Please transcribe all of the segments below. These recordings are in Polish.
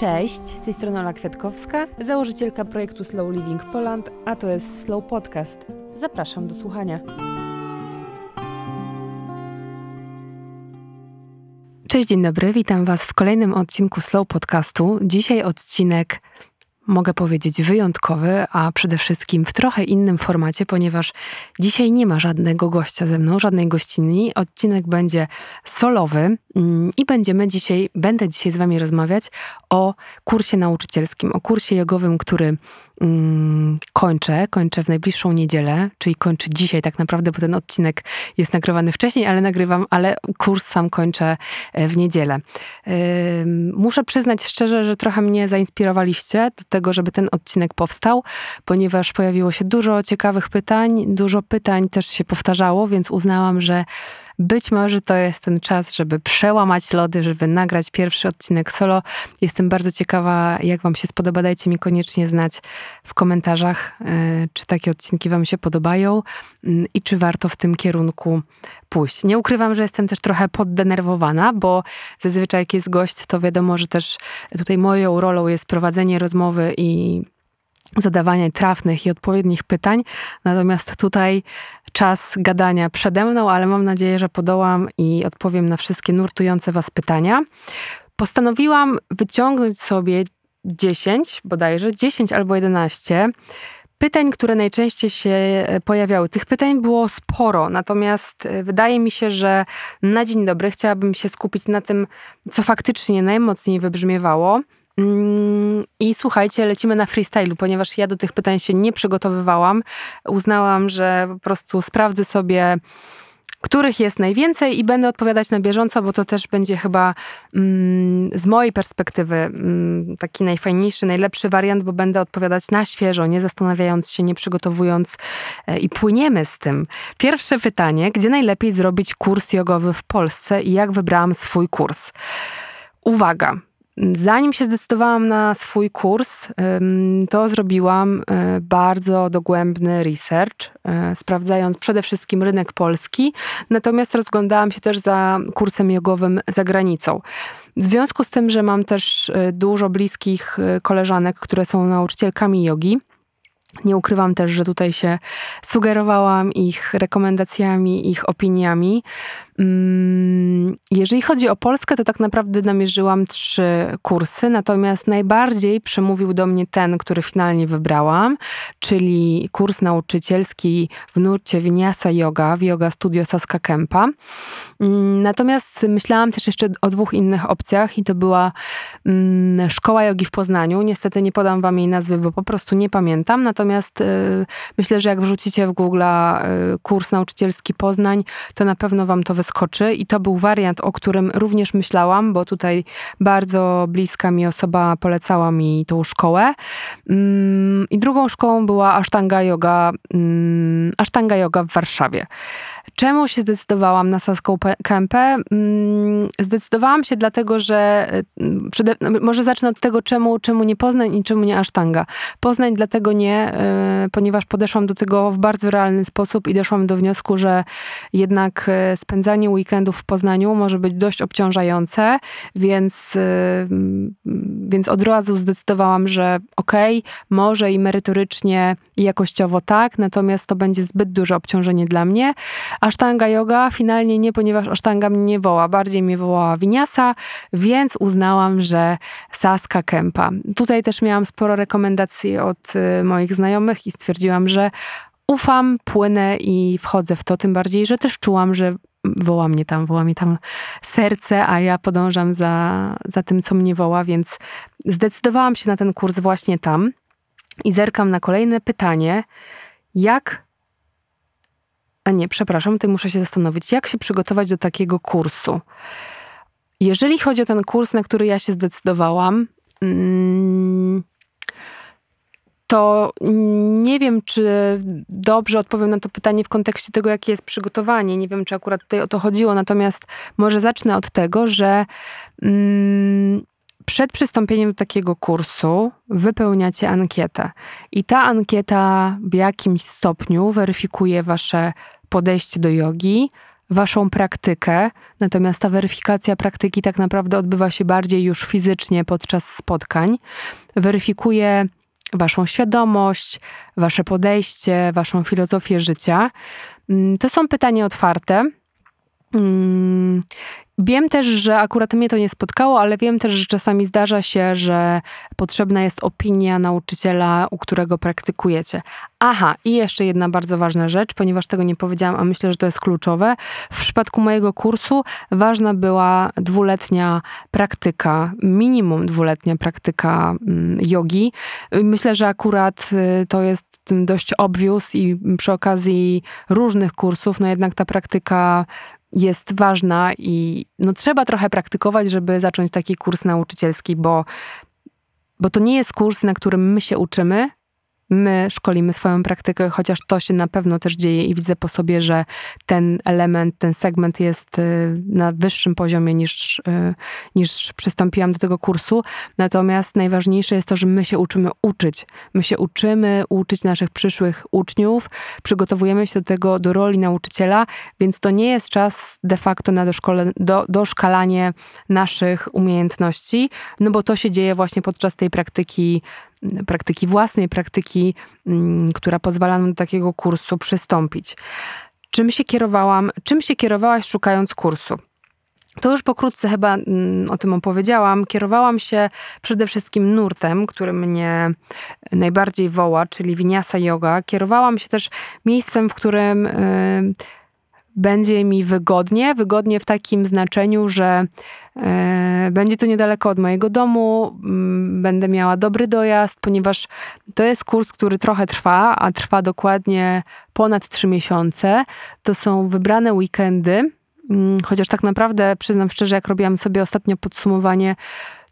Cześć, z tej strony Ola Kwiatkowska, założycielka projektu Slow Living Poland, a to jest Slow Podcast. Zapraszam do słuchania. Cześć, dzień dobry, witam Was w kolejnym odcinku Slow Podcastu. Dzisiaj odcinek mogę powiedzieć, wyjątkowy, a przede wszystkim w trochę innym formacie, ponieważ dzisiaj nie ma żadnego gościa ze mną, żadnej gościnni. Odcinek będzie solowy mm, i będziemy dzisiaj, będę dzisiaj z Wami rozmawiać o kursie nauczycielskim, o kursie jogowym, który mm, kończę. Kończę w najbliższą niedzielę, czyli kończę dzisiaj tak naprawdę, bo ten odcinek jest nagrywany wcześniej, ale nagrywam, ale kurs sam kończę e, w niedzielę. Muszę przyznać szczerze, że trochę mnie zainspirowaliście do tego, żeby ten odcinek powstał, ponieważ pojawiło się dużo ciekawych pytań, dużo pytań też się powtarzało, więc uznałam, że być może to jest ten czas, żeby przełamać lody, żeby nagrać pierwszy odcinek solo. Jestem bardzo ciekawa, jak Wam się spodoba. Dajcie mi koniecznie znać w komentarzach, e, czy takie odcinki Wam się podobają mm, i czy warto w tym kierunku pójść. Nie ukrywam, że jestem też trochę poddenerwowana, bo zazwyczaj jak jest gość, to wiadomo, że też tutaj moją rolą jest prowadzenie rozmowy i zadawanie trafnych i odpowiednich pytań. Natomiast tutaj czas gadania przede mną, ale mam nadzieję, że podołam i odpowiem na wszystkie nurtujące Was pytania. Postanowiłam wyciągnąć sobie 10, bodajże 10 albo 11 pytań, które najczęściej się e, pojawiały. Tych pytań było sporo, natomiast e, wydaje mi się, że na dzień dobry chciałabym się skupić na tym, co faktycznie najmocniej wybrzmiewało. Mm, I słuchajcie, lecimy na freestylu, ponieważ ja do tych pytań się nie przygotowywałam. Uznałam, że po prostu sprawdzę sobie których jest najwięcej i będę odpowiadać na bieżąco, bo to też będzie chyba mm, z mojej perspektywy mm, taki najfajniejszy, najlepszy wariant, bo będę odpowiadać na świeżo, nie zastanawiając się, nie przygotowując e, i płyniemy z tym. Pierwsze pytanie, gdzie najlepiej zrobić kurs jogowy w Polsce i jak wybrałam swój kurs? Uwaga, Zanim się zdecydowałam na swój kurs, to zrobiłam e, bardzo dogłębny research, e, sprawdzając przede wszystkim rynek polski, natomiast rozglądałam się też za kursem jogowym za granicą. W związku z tym, że mam też e, dużo bliskich koleżanek, które są nauczycielkami jogi, nie ukrywam też, że tutaj się sugerowałam ich rekomendacjami, ich opiniami. Mm, jeżeli chodzi o Polskę, to tak naprawdę namierzyłam trzy kursy, natomiast najbardziej przemówił do mnie ten, który finalnie wybrałam, czyli kurs nauczycielski w nurcie Vinyasa Yoga w Yoga Studio Saska Kempa. Mm, natomiast myślałam też jeszcze o dwóch innych opcjach i to była mm, Szkoła Jogi w Poznaniu. Niestety nie podam wam jej nazwy, bo po prostu nie pamiętam, natomiast y, myślę, że jak wrzucicie w Google y, kurs nauczycielski Poznań, to na pewno wam to wyskoczy i to był wariant, o którym również myślałam, bo tutaj bardzo bliska mi osoba polecała mi tą szkołę. Mm, I drugą szkołą była Ashtanga Yoga, mm, Ashtanga Yoga w Warszawie. Czemu się zdecydowałam na Saską Kępę? Mm, zdecydowałam się dlatego, że y, przede, no, może zacznę od tego, czemu, czemu nie Poznań i czemu nie Asztanga. Poznań dlatego nie, y, ponieważ podeszłam do tego w bardzo realny sposób i doszłam do wniosku, że jednak y, spędzanie weekendów w Poznaniu może być dość obciążające, więc, więc od razu zdecydowałam, że okej, okay, może i merytorycznie i jakościowo tak, natomiast to będzie zbyt duże obciążenie dla mnie. Asztanga yoga finalnie nie, ponieważ asztanga mnie nie woła, bardziej mnie wołała winiasa, więc uznałam, że saska kempa. Tutaj też miałam sporo rekomendacji od y, moich znajomych i stwierdziłam, że ufam, płynę i wchodzę w to, tym bardziej, że też czułam, że woła mnie tam, woła mnie tam serce, a ja podążam za, za tym, co mnie woła, więc zdecydowałam się na ten kurs właśnie tam i zerkam na kolejne pytanie. Jak a nie, przepraszam, tutaj muszę się zastanowić, jak się przygotować do takiego kursu. Jeżeli chodzi o ten kurs, na który ja się zdecydowałam, mm, to nie wiem, czy dobrze odpowiem na to pytanie w kontekście tego, jakie jest przygotowanie. Nie wiem, czy akurat tutaj o to chodziło, natomiast może zacznę od tego, że mm, przed przystąpieniem do takiego kursu wypełniacie ankietę. I ta ankieta w jakimś stopniu weryfikuje wasze podejście do jogi, waszą praktykę, natomiast ta weryfikacja praktyki tak naprawdę odbywa się bardziej już fizycznie podczas spotkań. Weryfikuje waszą świadomość, wasze podejście, waszą filozofię życia. Mm, to są pytania otwarte. Mm, Wiem też, że akurat mnie to nie spotkało, ale wiem też, że czasami zdarza się, że potrzebna jest opinia nauczyciela, u którego praktykujecie. Aha, i jeszcze jedna bardzo ważna rzecz, ponieważ tego nie powiedziałam, a myślę, że to jest kluczowe. W przypadku mojego kursu ważna była dwuletnia praktyka, minimum dwuletnia praktyka mm, jogi. Myślę, że akurat y, to jest dość obvious i przy okazji różnych kursów, no jednak ta praktyka jest ważna i no, trzeba trochę praktykować, żeby zacząć taki kurs nauczycielski, bo, bo to nie jest kurs, na którym my się uczymy, my szkolimy swoją praktykę, chociaż to się na pewno też dzieje i widzę po sobie, że ten element, ten segment jest y, na wyższym poziomie niż, y, niż przystąpiłam do tego kursu. Natomiast najważniejsze jest to, że my się uczymy uczyć. My się uczymy uczyć naszych przyszłych uczniów, przygotowujemy się do tego, do roli nauczyciela, więc to nie jest czas de facto na doszkole, do, doszkalanie naszych umiejętności, no bo to się dzieje właśnie podczas tej praktyki praktyki własnej, praktyki, mm, która pozwala nam do takiego kursu przystąpić. Czym się kierowałam, czym się kierowałaś szukając kursu? To już pokrótce chyba mm, o tym opowiedziałam. Kierowałam się przede wszystkim nurtem, który mnie najbardziej woła, czyli Vinyasa Yoga. Kierowałam się też miejscem, w którym będzie mi wygodnie. Wygodnie w takim znaczeniu, że e, będzie to niedaleko od mojego domu, m, będę miała dobry dojazd, ponieważ to jest kurs, który trochę trwa, a trwa dokładnie ponad trzy miesiące. To są wybrane weekendy, m, chociaż tak naprawdę przyznam szczerze, jak robiłam sobie ostatnio podsumowanie,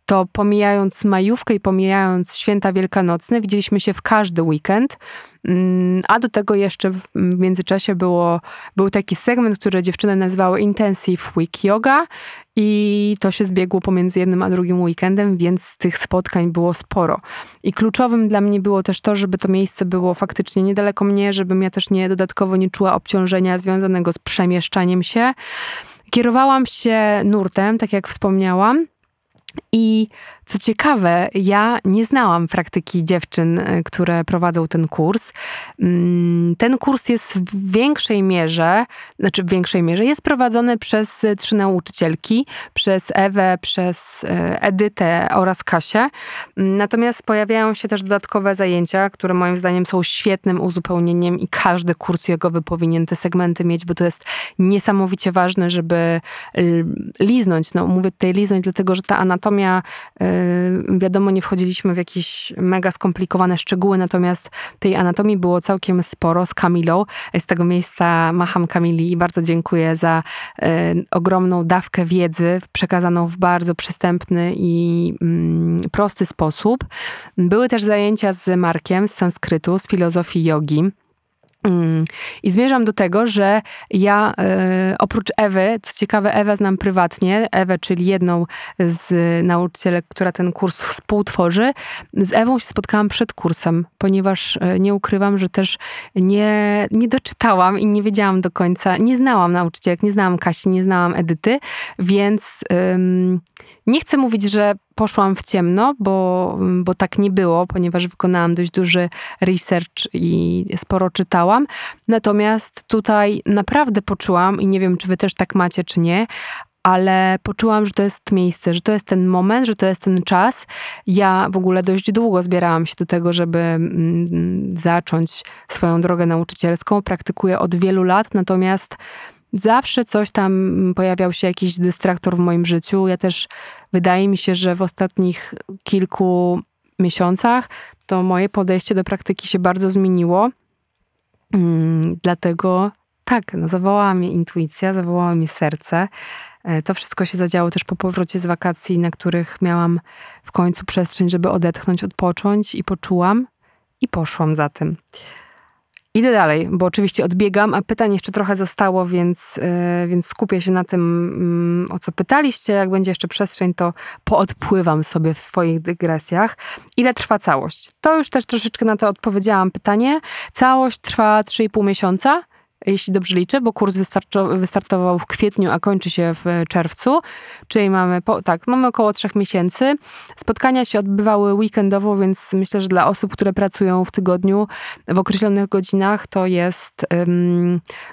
to pomijając majówkę i pomijając święta wielkanocne, widzieliśmy się w każdy weekend. Mm, a do tego jeszcze w międzyczasie było, był taki segment, który dziewczyny nazywały Intensive Week Yoga i to się zbiegło pomiędzy jednym a drugim weekendem, więc tych spotkań było sporo. I kluczowym dla mnie było też to, żeby to miejsce było faktycznie niedaleko mnie, żebym ja też nie dodatkowo nie czuła obciążenia związanego z przemieszczaniem się. Kierowałam się nurtem, tak jak wspomniałam. I co ciekawe, ja nie znałam praktyki dziewczyn, e, które prowadzą ten kurs. Mm, ten kurs jest w większej mierze, znaczy w większej mierze, jest prowadzony przez trzy nauczycielki, przez Ewę, przez e, Edytę oraz Kasię. Mm, natomiast pojawiają się też dodatkowe zajęcia, które moim zdaniem są świetnym uzupełnieniem i każdy kurs jogowy powinien te segmenty mieć, bo to jest niesamowicie ważne, żeby liznąć. No, mówię tutaj liznąć, dlatego że ta anatomia e, Wiadomo, nie wchodziliśmy w jakieś mega skomplikowane szczegóły, natomiast tej anatomii było całkiem sporo z Kamilą. Z tego miejsca macham Kamili i bardzo dziękuję za e, ogromną dawkę wiedzy przekazaną w bardzo przystępny i mm, prosty sposób. Były też zajęcia z Markiem z sanskrytu, z filozofii jogi. Mm. I zmierzam do tego, że ja e, oprócz Ewy, co ciekawe, Ewę znam prywatnie, Ewę, czyli jedną z nauczycielek, która ten kurs współtworzy. Z Ewą się spotkałam przed kursem, ponieważ e, nie ukrywam, że też nie, nie doczytałam i nie wiedziałam do końca, nie znałam nauczycielek, nie znałam Kasi, nie znałam Edyty, więc nie chcę mówić, że poszłam w ciemno, bo, bo tak nie było, ponieważ wykonałam dość duży research i sporo czytałam. Natomiast tutaj naprawdę poczułam, i nie wiem, czy wy też tak macie, czy nie, ale poczułam, że to jest miejsce, że to jest ten moment, że to jest ten czas. Ja w ogóle dość długo zbierałam się do tego, żeby mm, zacząć swoją drogę nauczycielską. Praktykuję od wielu lat, natomiast Zawsze coś tam pojawiał się, jakiś dystraktor w moim życiu. Ja też wydaje mi się, że w ostatnich kilku miesiącach to moje podejście do praktyki się bardzo zmieniło. Mm, dlatego tak, no, zawołała mnie intuicja, zawołała mnie serce. E, to wszystko się zadziało też po powrocie z wakacji, na których miałam w końcu przestrzeń, żeby odetchnąć, odpocząć i poczułam i poszłam za tym. Idę dalej, bo oczywiście odbiegam, a pytań jeszcze trochę zostało, więc, yy, więc skupię się na tym, yy, o co pytaliście. Jak będzie jeszcze przestrzeń, to poodpływam sobie w swoich dygresjach. Ile trwa całość? To już też troszeczkę na to odpowiedziałam pytanie. Całość trwa 3,5 miesiąca. Jeśli dobrze liczę, bo kurs wystartował w kwietniu, a kończy się w czerwcu, czyli mamy, po, tak, mamy około trzech miesięcy. Spotkania się odbywały weekendowo, więc myślę, że dla osób, które pracują w tygodniu w określonych godzinach, to jest,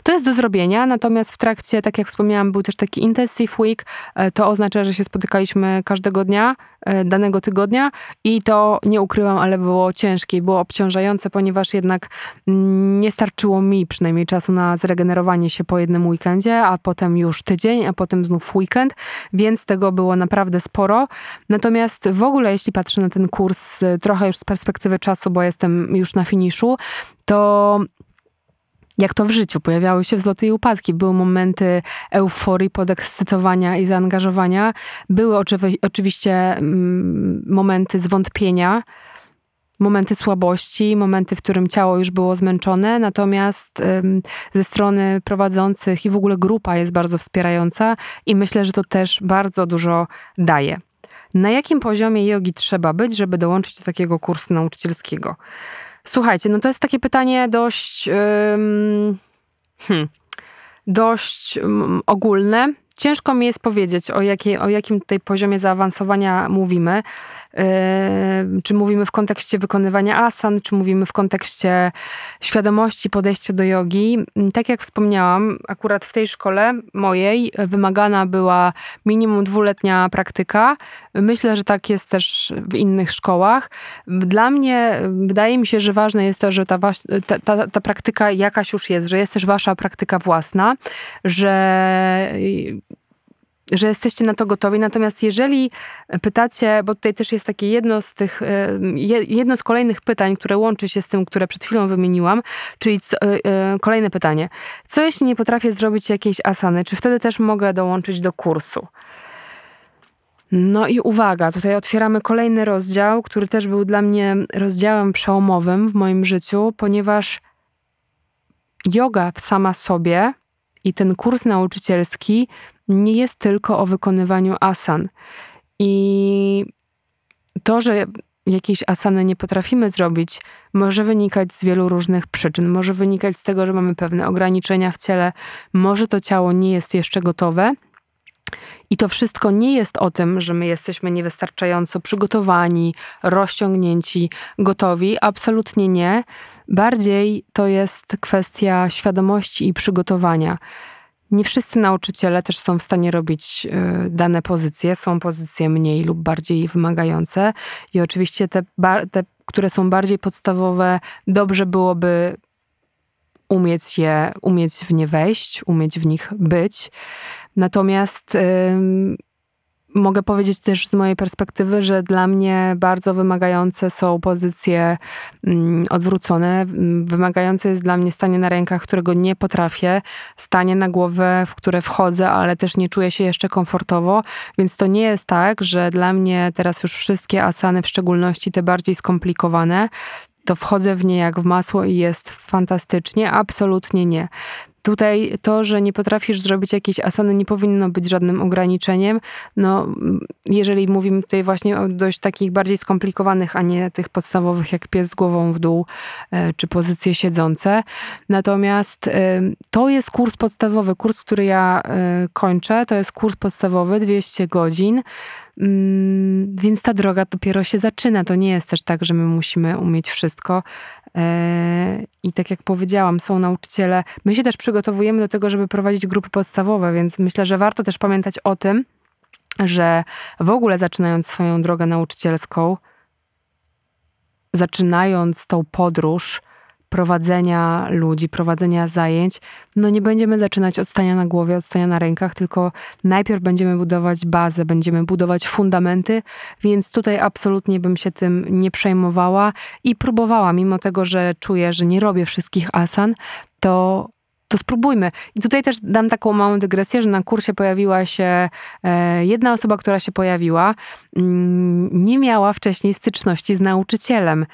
to jest do zrobienia. Natomiast w trakcie, tak jak wspomniałam, był też taki intensive week. E, to oznacza, że się spotykaliśmy każdego dnia E, danego tygodnia i to nie ukrywam, ale było ciężkie, było obciążające, ponieważ jednak mm, nie starczyło mi przynajmniej czasu na zregenerowanie się po jednym weekendzie, a potem już tydzień, a potem znów weekend, więc tego było naprawdę sporo. Natomiast w ogóle, jeśli patrzę na ten kurs trochę już z perspektywy czasu, bo jestem już na finiszu, to jak to w życiu, pojawiały się wzloty i upadki. Były momenty euforii, podekscytowania i zaangażowania. Były oczywiście mm, momenty zwątpienia, momenty słabości, momenty, w którym ciało już było zmęczone, natomiast ze strony prowadzących i w ogóle grupa jest bardzo wspierająca i myślę, że to też bardzo dużo daje. Na jakim poziomie jogi trzeba być, żeby dołączyć do takiego kursu nauczycielskiego? Słuchajcie, no to jest takie pytanie dość, hmm, dość ogólne. Ciężko mi jest powiedzieć, o, jakiej, o jakim tutaj poziomie zaawansowania mówimy. Czy mówimy w kontekście wykonywania asan, czy mówimy w kontekście świadomości podejścia do jogi. Tak jak wspomniałam, akurat w tej szkole mojej wymagana była minimum dwuletnia praktyka. Myślę, że tak jest też w innych szkołach. Dla mnie wydaje mi się, że ważne jest to, że ta, ta, ta, ta praktyka jakaś już jest, że jest też wasza praktyka własna, że że jesteście na to gotowi. Natomiast jeżeli pytacie, bo tutaj też jest takie jedno z tych, e, jedno z kolejnych pytań, które łączy się z tym, które przed chwilą wymieniłam, czyli e, e, kolejne pytanie. Co jeśli nie potrafię zrobić jakiejś asany? Czy wtedy też mogę dołączyć do kursu? No i uwaga, tutaj otwieramy kolejny rozdział, który też był dla mnie rozdziałem przełomowym w moim życiu, ponieważ yoga sama sobie i ten kurs nauczycielski nie jest tylko o wykonywaniu asan. I to, że jakiejś asany nie potrafimy zrobić, może wynikać z wielu różnych przyczyn. Może wynikać z tego, że mamy pewne ograniczenia w ciele, może to ciało nie jest jeszcze gotowe. I to wszystko nie jest o tym, że my jesteśmy niewystarczająco przygotowani, rozciągnięci, gotowi. Absolutnie nie. Bardziej to jest kwestia świadomości i przygotowania. Nie wszyscy nauczyciele też są w stanie robić y, dane pozycje. Są pozycje mniej lub bardziej wymagające, i oczywiście te, te które są bardziej podstawowe, dobrze byłoby umieć je, umieć w nie wejść, umieć w nich być. Natomiast Mogę powiedzieć też z mojej perspektywy, że dla mnie bardzo wymagające są pozycje mm, odwrócone. Wymagające jest dla mnie stanie na rękach, którego nie potrafię, stanie na głowę, w które wchodzę, ale też nie czuję się jeszcze komfortowo, więc to nie jest tak, że dla mnie teraz już wszystkie asany, w szczególności te bardziej skomplikowane, to wchodzę w nie jak w masło i jest fantastycznie. Absolutnie nie. Tutaj to, że nie potrafisz zrobić jakiejś asany, nie powinno być żadnym ograniczeniem. No, jeżeli mówimy tutaj właśnie o dość takich bardziej skomplikowanych, a nie tych podstawowych, jak pies z głową w dół, e, czy pozycje siedzące. Natomiast e, to jest kurs podstawowy. Kurs, który ja e, kończę, to jest kurs podstawowy, 200 godzin. Mm, więc ta droga dopiero się zaczyna. To nie jest też tak, że my musimy umieć wszystko. E, I tak jak powiedziałam, są nauczyciele. My się też przygotowujemy do tego, żeby prowadzić grupy podstawowe, więc myślę, że warto też pamiętać o tym, że w ogóle zaczynając swoją drogę nauczycielską, zaczynając tą podróż, prowadzenia ludzi, prowadzenia zajęć, no nie będziemy zaczynać od stania na głowie, od stania na rękach, tylko najpierw będziemy budować bazę, będziemy budować fundamenty, więc tutaj absolutnie bym się tym nie przejmowała i próbowała, mimo tego, że czuję, że nie robię wszystkich asan, to to spróbujmy. I tutaj też dam taką małą dygresję, że na kursie pojawiła się e, jedna osoba, która się pojawiła, mm, nie miała wcześniej styczności z nauczycielem.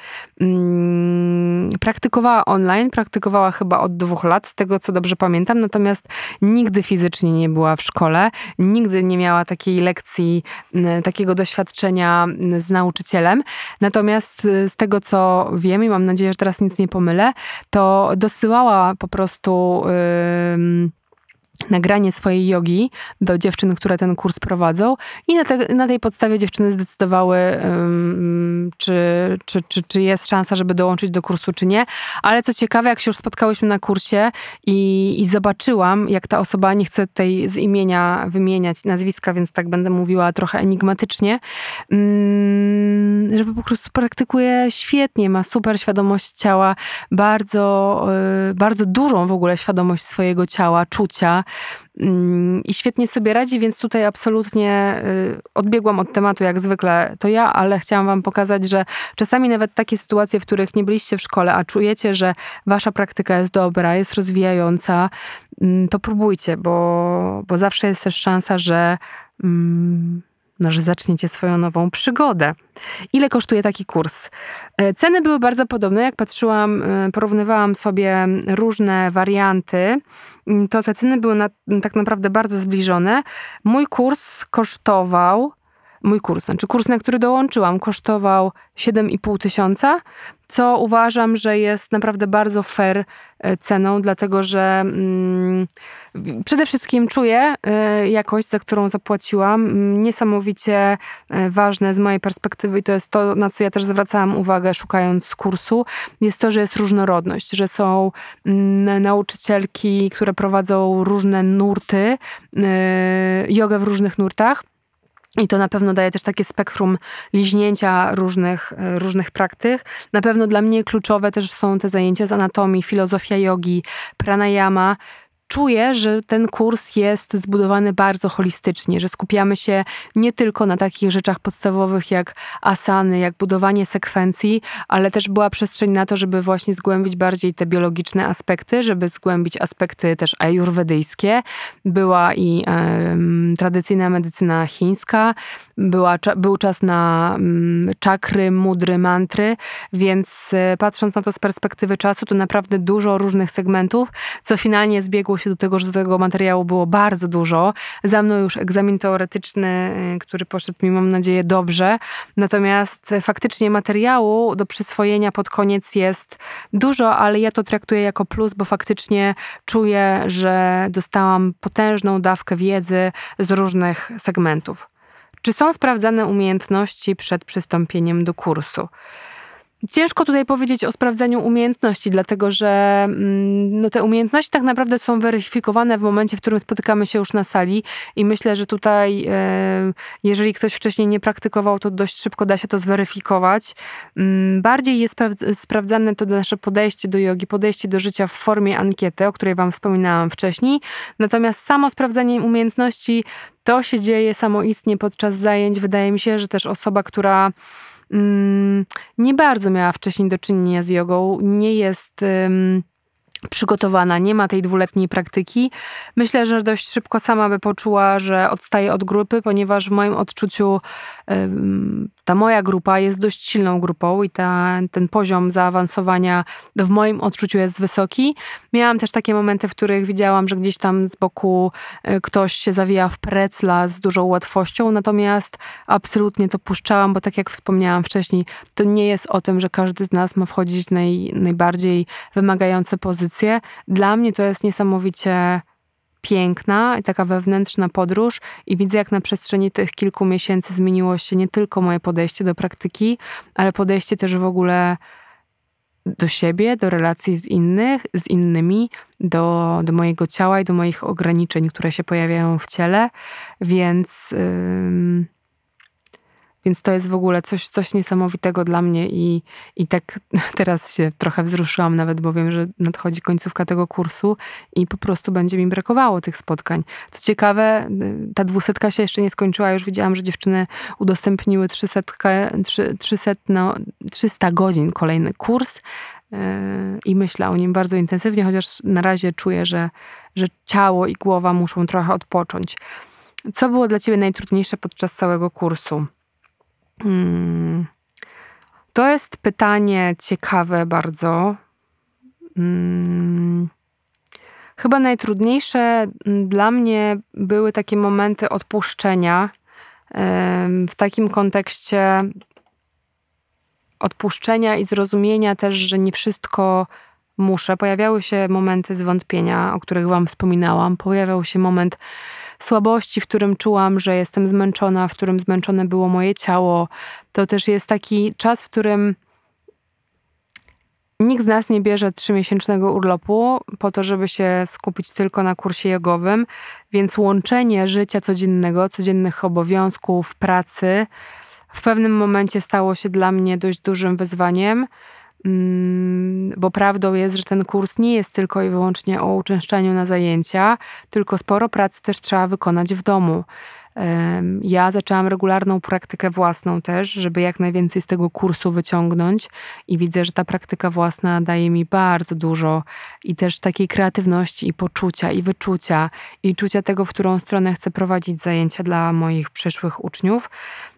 Mm, praktykowała online, praktykowała chyba od dwóch lat, z tego co dobrze pamiętam, natomiast nigdy fizycznie nie była w szkole, nigdy nie miała takiej lekcji, takiego doświadczenia z nauczycielem. Natomiast e, z tego co wiem i mam nadzieję, że teraz nic nie pomylę, to dosyłała po prostu nagranie swojej jogi do dziewczyn, które ten kurs prowadzą i na, te, na tej podstawie dziewczyny zdecydowały, um, czy, czy, czy, czy jest szansa, żeby dołączyć do kursu, czy nie. Ale co ciekawe, jak się już spotkałyśmy na kursie i, i zobaczyłam, jak ta osoba, nie chce tutaj z imienia wymieniać nazwiska, więc tak będę mówiła trochę enigmatycznie, um, żeby po prostu praktykuje świetnie, ma super świadomość ciała, bardzo, y, bardzo dużą w ogóle świadomość swojego ciała, czucia, Mm, i świetnie sobie radzi, więc tutaj absolutnie y, odbiegłam od tematu jak zwykle to ja, ale chciałam wam pokazać, że czasami nawet takie sytuacje, w których nie byliście w szkole, a czujecie, że wasza praktyka jest dobra, jest rozwijająca, mm, to próbujcie, bo, bo zawsze jest też szansa, że mm, no, że zaczniecie swoją nową przygodę. Ile kosztuje taki kurs? E, ceny były bardzo podobne. Jak patrzyłam, e, porównywałam sobie różne warianty, mm, to te ceny były na, tak naprawdę bardzo zbliżone. Mój kurs kosztował mój kurs, znaczy kurs, na który dołączyłam, kosztował 7,5 tysiąca, co uważam, że jest naprawdę bardzo fair e, ceną, dlatego że mm, przede wszystkim czuję y, jakość, za którą zapłaciłam. Niesamowicie y, ważne z mojej perspektywy i to jest to, na co ja też zwracałam uwagę szukając kursu, jest to, że jest różnorodność, że są mm, nauczycielki, które prowadzą różne nurty, y, jogę w różnych nurtach i to na pewno daje też takie spektrum liźnięcia różnych, e, różnych praktyk. Na pewno dla mnie kluczowe też są te zajęcia z anatomii, filozofia jogi, pranayama, czuję, że ten kurs jest zbudowany bardzo holistycznie, że skupiamy się nie tylko na takich rzeczach podstawowych jak asany, jak budowanie sekwencji, ale też była przestrzeń na to, żeby właśnie zgłębić bardziej te biologiczne aspekty, żeby zgłębić aspekty też ajurwedyjskie. Była i um, tradycyjna medycyna chińska, była, był czas na um, czakry, mudry, mantry, więc e, patrząc na to z perspektywy czasu, to naprawdę dużo różnych segmentów, co finalnie zbiegło się do tego, że tego materiału było bardzo dużo. Za mną już egzamin teoretyczny, y, który poszedł mi, mam nadzieję, dobrze. Natomiast faktycznie materiału do przyswojenia pod koniec jest dużo, ale ja to traktuję jako plus, bo faktycznie czuję, że dostałam potężną dawkę wiedzy z różnych segmentów. Czy są sprawdzane umiejętności przed przystąpieniem do kursu? Ciężko tutaj powiedzieć o sprawdzeniu umiejętności, dlatego że mm, no, te umiejętności tak naprawdę są weryfikowane w momencie, w którym spotykamy się już na sali i myślę, że tutaj e, jeżeli ktoś wcześniej nie praktykował, to dość szybko da się to zweryfikować. Mm, bardziej jest sprawdzane to nasze podejście do jogi, podejście do życia w formie ankiety, o której wam wspominałam wcześniej. Natomiast samo sprawdzanie umiejętności to się dzieje samoistnie podczas zajęć. Wydaje mi się, że też osoba, która nie bardzo miała wcześniej do czynienia z jogą, nie jest przygotowana, nie ma tej dwuletniej praktyki. Myślę, że dość szybko sama by poczuła, że odstaje od grupy, ponieważ w moim odczuciu ta moja grupa jest dość silną grupą i ta, ten poziom zaawansowania w moim odczuciu jest wysoki. Miałam też takie momenty, w których widziałam, że gdzieś tam z boku e, ktoś się zawija w precla z dużą łatwością, natomiast absolutnie to puszczałam, bo tak jak wspomniałam wcześniej, to nie jest o tym, że każdy z nas ma wchodzić w naj, najbardziej wymagające pozycje. Dla mnie to jest niesamowicie piękna i taka wewnętrzna podróż i widzę, jak na przestrzeni tych kilku miesięcy zmieniło się nie tylko moje podejście do praktyki, ale podejście też w ogóle do siebie, do relacji z innych, z innymi, do, do mojego ciała i do moich ograniczeń, które się pojawiają w ciele, więc... Yy więc to jest w ogóle coś, coś niesamowitego dla mnie i, i tak teraz się trochę wzruszyłam nawet, bo wiem, że nadchodzi końcówka tego kursu i po prostu będzie mi brakowało tych spotkań. Co ciekawe, ta dwusetka się jeszcze nie skończyła. Już widziałam, że dziewczyny udostępniły 300, 300, no, 300 godzin kolejny kurs yy, i myślę o nim bardzo intensywnie, chociaż na razie czuję, że, że ciało i głowa muszą trochę odpocząć. Co było dla Ciebie najtrudniejsze podczas całego kursu? Hmm. To jest pytanie ciekawe bardzo. Hmm. Chyba najtrudniejsze dla mnie były takie momenty odpuszczenia. W takim kontekście odpuszczenia i zrozumienia też, że nie wszystko muszę. Pojawiały się momenty zwątpienia, o których Wam wspominałam. Pojawiał się moment słabości, w którym czułam, że jestem zmęczona, w którym zmęczone było moje ciało. To też jest taki czas, w którym nikt z nas nie bierze trzymiesięcznego urlopu po to, żeby się skupić tylko na kursie jogowym, więc łączenie życia codziennego, codziennych obowiązków, pracy w pewnym momencie stało się dla mnie dość dużym wyzwaniem. Mm, bo prawdą jest, że ten kurs nie jest tylko i wyłącznie o uczęszczaniu na zajęcia, tylko sporo pracy też trzeba wykonać w domu. Ja zaczęłam regularną praktykę własną też, żeby jak najwięcej z tego kursu wyciągnąć i widzę, że ta praktyka własna daje mi bardzo dużo i też takiej kreatywności i poczucia i wyczucia i czucia tego, w którą stronę chcę prowadzić zajęcia dla moich przyszłych uczniów.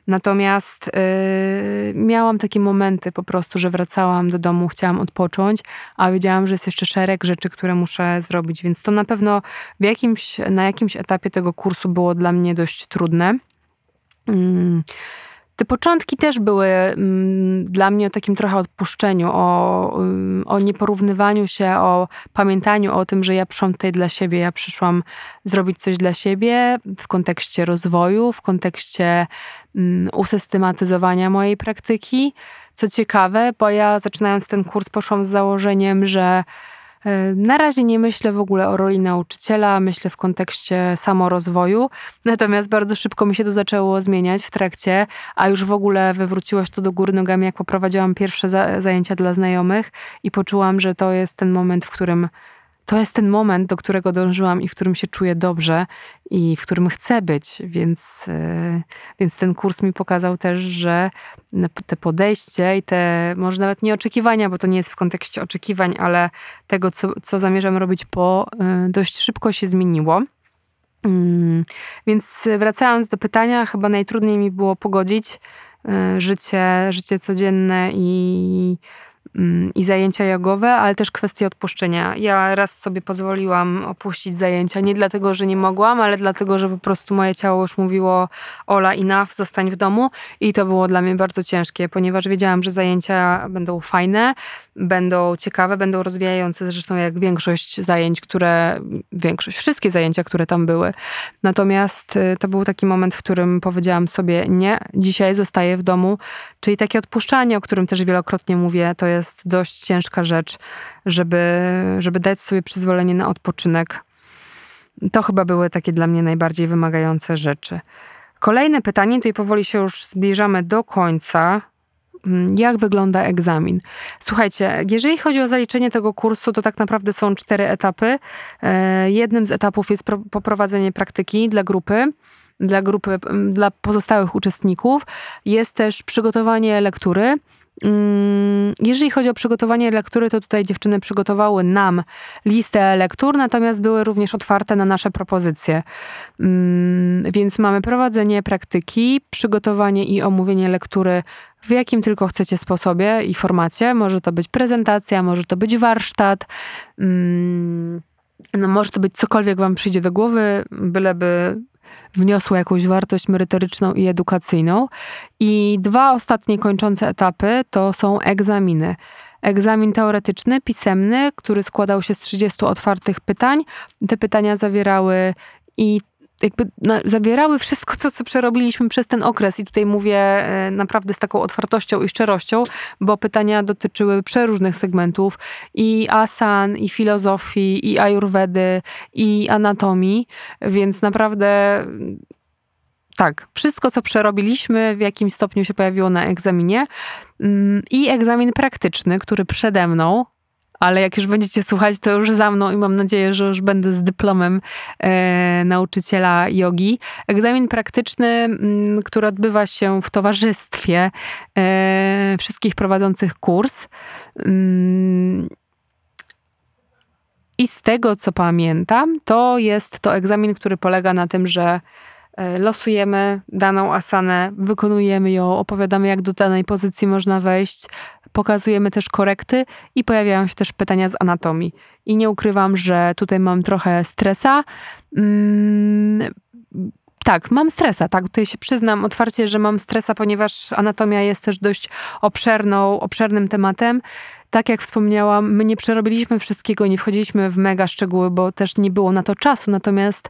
Natomiast yy, miałam takie momenty po prostu, że wracałam do domu, chciałam odpocząć, a wiedziałam, że jest jeszcze szereg rzeczy, które muszę zrobić, więc to na pewno jakimś, na jakimś etapie tego kursu było dla mnie dość trudne. Yy. Te początki też były mm, dla mnie o takim trochę odpuszczeniu, o, mm, o nieporównywaniu się, o pamiętaniu o tym, że ja przyszłam tutaj dla siebie, ja przyszłam zrobić coś dla siebie w kontekście rozwoju, w kontekście usystematyzowania mojej praktyki. Co ciekawe, bo ja zaczynając ten kurs poszłam z założeniem, że E, na razie nie myślę w ogóle o roli nauczyciela, myślę w kontekście samorozwoju, natomiast bardzo szybko mi się to zaczęło zmieniać w trakcie, a już w ogóle wywróciłaś to do góry nogami, jak poprowadziłam pierwsze zajęcia dla znajomych i poczułam, że to jest ten moment, w którym to jest ten moment, do którego dążyłam i w którym się czuję dobrze i w którym chcę być, więc, e, więc ten kurs mi pokazał też, że te podejście i te może nawet nie oczekiwania, bo to nie jest w kontekście oczekiwań, ale tego, co, co zamierzam robić po, e, dość szybko się zmieniło. Mm, więc wracając do pytania, chyba najtrudniej mi było pogodzić e, życie, życie codzienne i i zajęcia jogowe, ale też kwestia odpuszczenia. Ja raz sobie pozwoliłam opuścić zajęcia, nie dlatego, że nie mogłam, ale dlatego, że po prostu moje ciało już mówiło Ola, enough, zostań w domu i to było dla mnie bardzo ciężkie, ponieważ wiedziałam, że zajęcia będą fajne, będą ciekawe, będą rozwijające, zresztą jak większość zajęć, które, większość, wszystkie zajęcia, które tam były. Natomiast y, to był taki moment, w którym powiedziałam sobie, nie, dzisiaj zostaję w domu, czyli takie odpuszczanie, o którym też wielokrotnie mówię, to jest dość ciężka rzecz, żeby, żeby dać sobie przyzwolenie na odpoczynek. To chyba były takie dla mnie najbardziej wymagające rzeczy. Kolejne pytanie, tutaj powoli się już zbliżamy do końca. Mm, jak wygląda egzamin? Słuchajcie, jeżeli chodzi o zaliczenie tego kursu, to tak naprawdę są cztery etapy. E, jednym z etapów jest poprowadzenie praktyki dla grupy dla grupy, dla pozostałych uczestników. Jest też przygotowanie lektury. Mm, jeżeli chodzi o przygotowanie lektury, to tutaj dziewczyny przygotowały nam listę lektur, natomiast były również otwarte na nasze propozycje. Mm, więc mamy prowadzenie praktyki, przygotowanie i omówienie lektury w jakim tylko chcecie sposobie i formacie. Może to być prezentacja, może to być warsztat. Mm, no, może to być cokolwiek Wam przyjdzie do głowy, byleby wniosło jakąś wartość merytoryczną i edukacyjną. I dwa ostatnie kończące etapy to są egzaminy. Egzamin teoretyczny, pisemny, który składał się z 30 otwartych pytań. Te pytania zawierały i jakby no, zawierały wszystko co przerobiliśmy przez ten okres. I tutaj mówię e, naprawdę z taką otwartością i szczerością, bo pytania dotyczyły przeróżnych segmentów i asan, i filozofii, i ajurwedy, i anatomii, więc naprawdę tak, wszystko, co przerobiliśmy, w jakimś stopniu się pojawiło na egzaminie. Mm, I egzamin praktyczny, który przede mną, ale jak już będziecie słuchać, to już za mną i mam nadzieję, że już będę z dyplomem e, nauczyciela jogi. Egzamin praktyczny, m, mm, który odbywa się w towarzystwie e, wszystkich prowadzących kurs. Mm, I z tego, co pamiętam, to jest to egzamin, który polega na tym, że losujemy daną asanę, wykonujemy ją, opowiadamy, jak do danej pozycji można wejść, pokazujemy też korekty i pojawiają się też pytania z anatomii. I nie ukrywam, że tutaj mam trochę stresa. Mm, tak, mam stresa, tak, tutaj się przyznam otwarcie, że mam stresa, ponieważ anatomia jest też dość obszerną, obszernym tematem. Tak jak wspomniałam, my nie przerobiliśmy wszystkiego, nie wchodziliśmy w mega szczegóły, bo też nie było na to czasu. Natomiast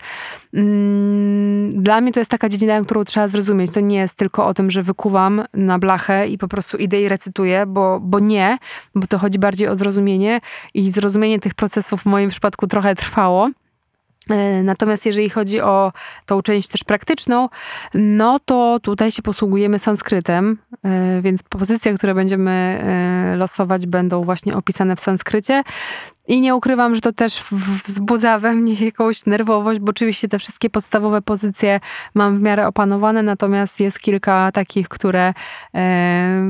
mm, dla mnie to jest taka dziedzina, którą trzeba zrozumieć. To nie jest tylko o tym, że wykuwam na blachę i po prostu idę i recytuję, bo, bo nie, bo to chodzi bardziej o zrozumienie i zrozumienie tych procesów w moim przypadku trochę trwało. E, natomiast jeżeli chodzi o tą część też praktyczną, no to tutaj się posługujemy sanskrytem, e, więc pozycje, które będziemy e, losować, będą właśnie opisane w sanskrycie. I nie ukrywam, że to też wzbudza we mnie jakąś nerwowość, bo oczywiście te wszystkie podstawowe pozycje mam w miarę opanowane, natomiast jest kilka takich, które, e,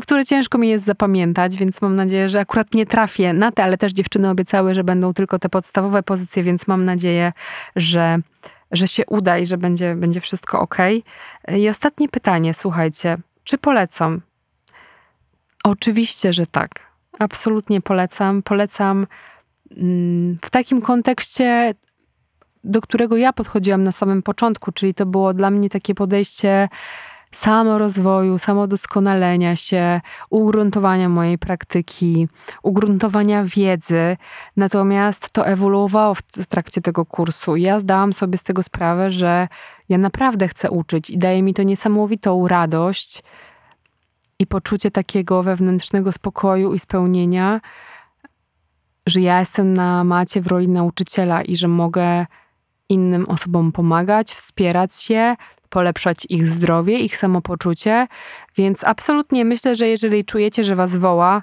które ciężko mi jest zapamiętać, więc mam nadzieję, że akurat nie trafię na te, ale też dziewczyny obiecały, że będą tylko te podstawowe pozycje, więc mam nadzieję, że, że się uda i że będzie, będzie wszystko ok. I ostatnie pytanie, słuchajcie, czy polecam? Oczywiście, że tak absolutnie polecam. Polecam mm, w takim kontekście, do którego ja podchodziłam na samym początku, czyli to było dla mnie takie podejście samorozwoju, samodoskonalenia się, ugruntowania mojej praktyki, ugruntowania wiedzy. Natomiast to ewoluowało w trakcie tego kursu. Ja zdałam sobie z tego sprawę, że ja naprawdę chcę uczyć i daje mi to niesamowitą radość i poczucie takiego wewnętrznego spokoju i spełnienia, że ja jestem na macie w roli nauczyciela i że mogę innym osobom pomagać, wspierać je, polepszać ich zdrowie, ich samopoczucie. Więc absolutnie myślę, że jeżeli czujecie, że was woła,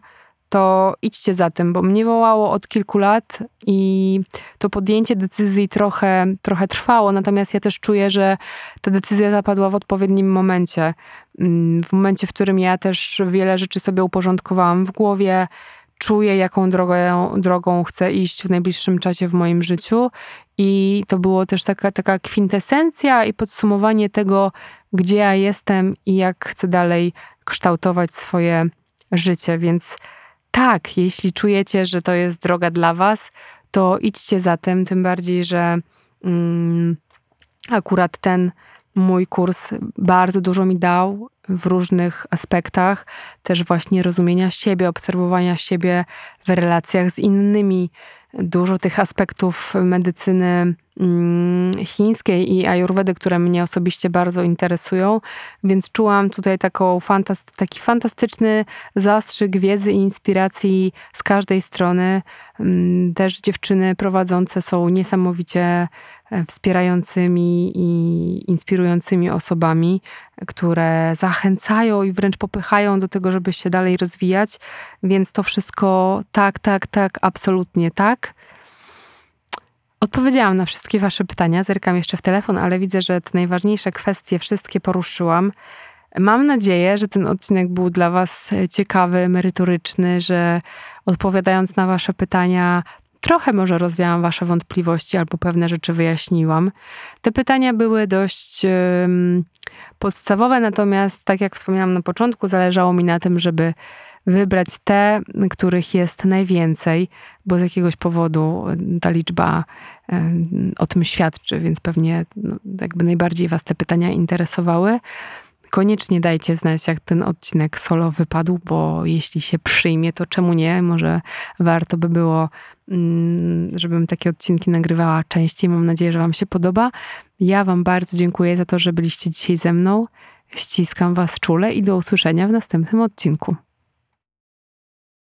to idźcie za tym, bo mnie wołało od kilku lat i to podjęcie decyzji trochę, trochę trwało, natomiast ja też czuję, że ta decyzja zapadła w odpowiednim momencie. Mm, w momencie, w którym ja też wiele rzeczy sobie uporządkowałam w głowie, czuję, jaką drogę, drogą chcę iść w najbliższym czasie w moim życiu. I to było też taka, taka kwintesencja i podsumowanie tego, gdzie ja jestem i jak chcę dalej kształtować swoje życie. Więc tak, jeśli czujecie, że to jest droga dla Was, to idźcie za tym, tym bardziej, że mm, akurat ten mój kurs bardzo dużo mi dał w różnych aspektach, też właśnie rozumienia siebie, obserwowania siebie w relacjach z innymi. Dużo tych aspektów medycyny chińskiej i ayurvedy, które mnie osobiście bardzo interesują, więc czułam tutaj taką taki fantastyczny zastrzyk wiedzy i inspiracji z każdej strony. Mm, też dziewczyny prowadzące są niesamowicie E, wspierającymi i inspirującymi osobami, które zachęcają i wręcz popychają do tego, żeby się dalej rozwijać. Więc to wszystko tak, tak, tak, absolutnie tak. Odpowiedziałam na wszystkie Wasze pytania. Zerkam jeszcze w telefon, ale widzę, że te najważniejsze kwestie wszystkie poruszyłam. Mam nadzieję, że ten odcinek był dla Was ciekawy, merytoryczny, że odpowiadając na Wasze pytania, trochę może rozwiałam Wasze wątpliwości albo pewne rzeczy wyjaśniłam. Te pytania były dość podstawowe, natomiast, tak jak wspomniałam na początku, zależało mi na tym, żeby wybrać te, których jest najwięcej, bo z jakiegoś powodu ta liczba um, o tym świadczy, więc pewnie no, jakby najbardziej Was te pytania interesowały. Koniecznie dajcie znać, jak ten odcinek solo wypadł, bo jeśli się przyjmie, to czemu nie? Może warto by było, mm, żebym takie odcinki nagrywała częściej. Mam nadzieję, że Wam się podoba. Ja Wam bardzo dziękuję za to, że byliście dzisiaj ze mną. Ściskam Was czule i do usłyszenia w następnym odcinku.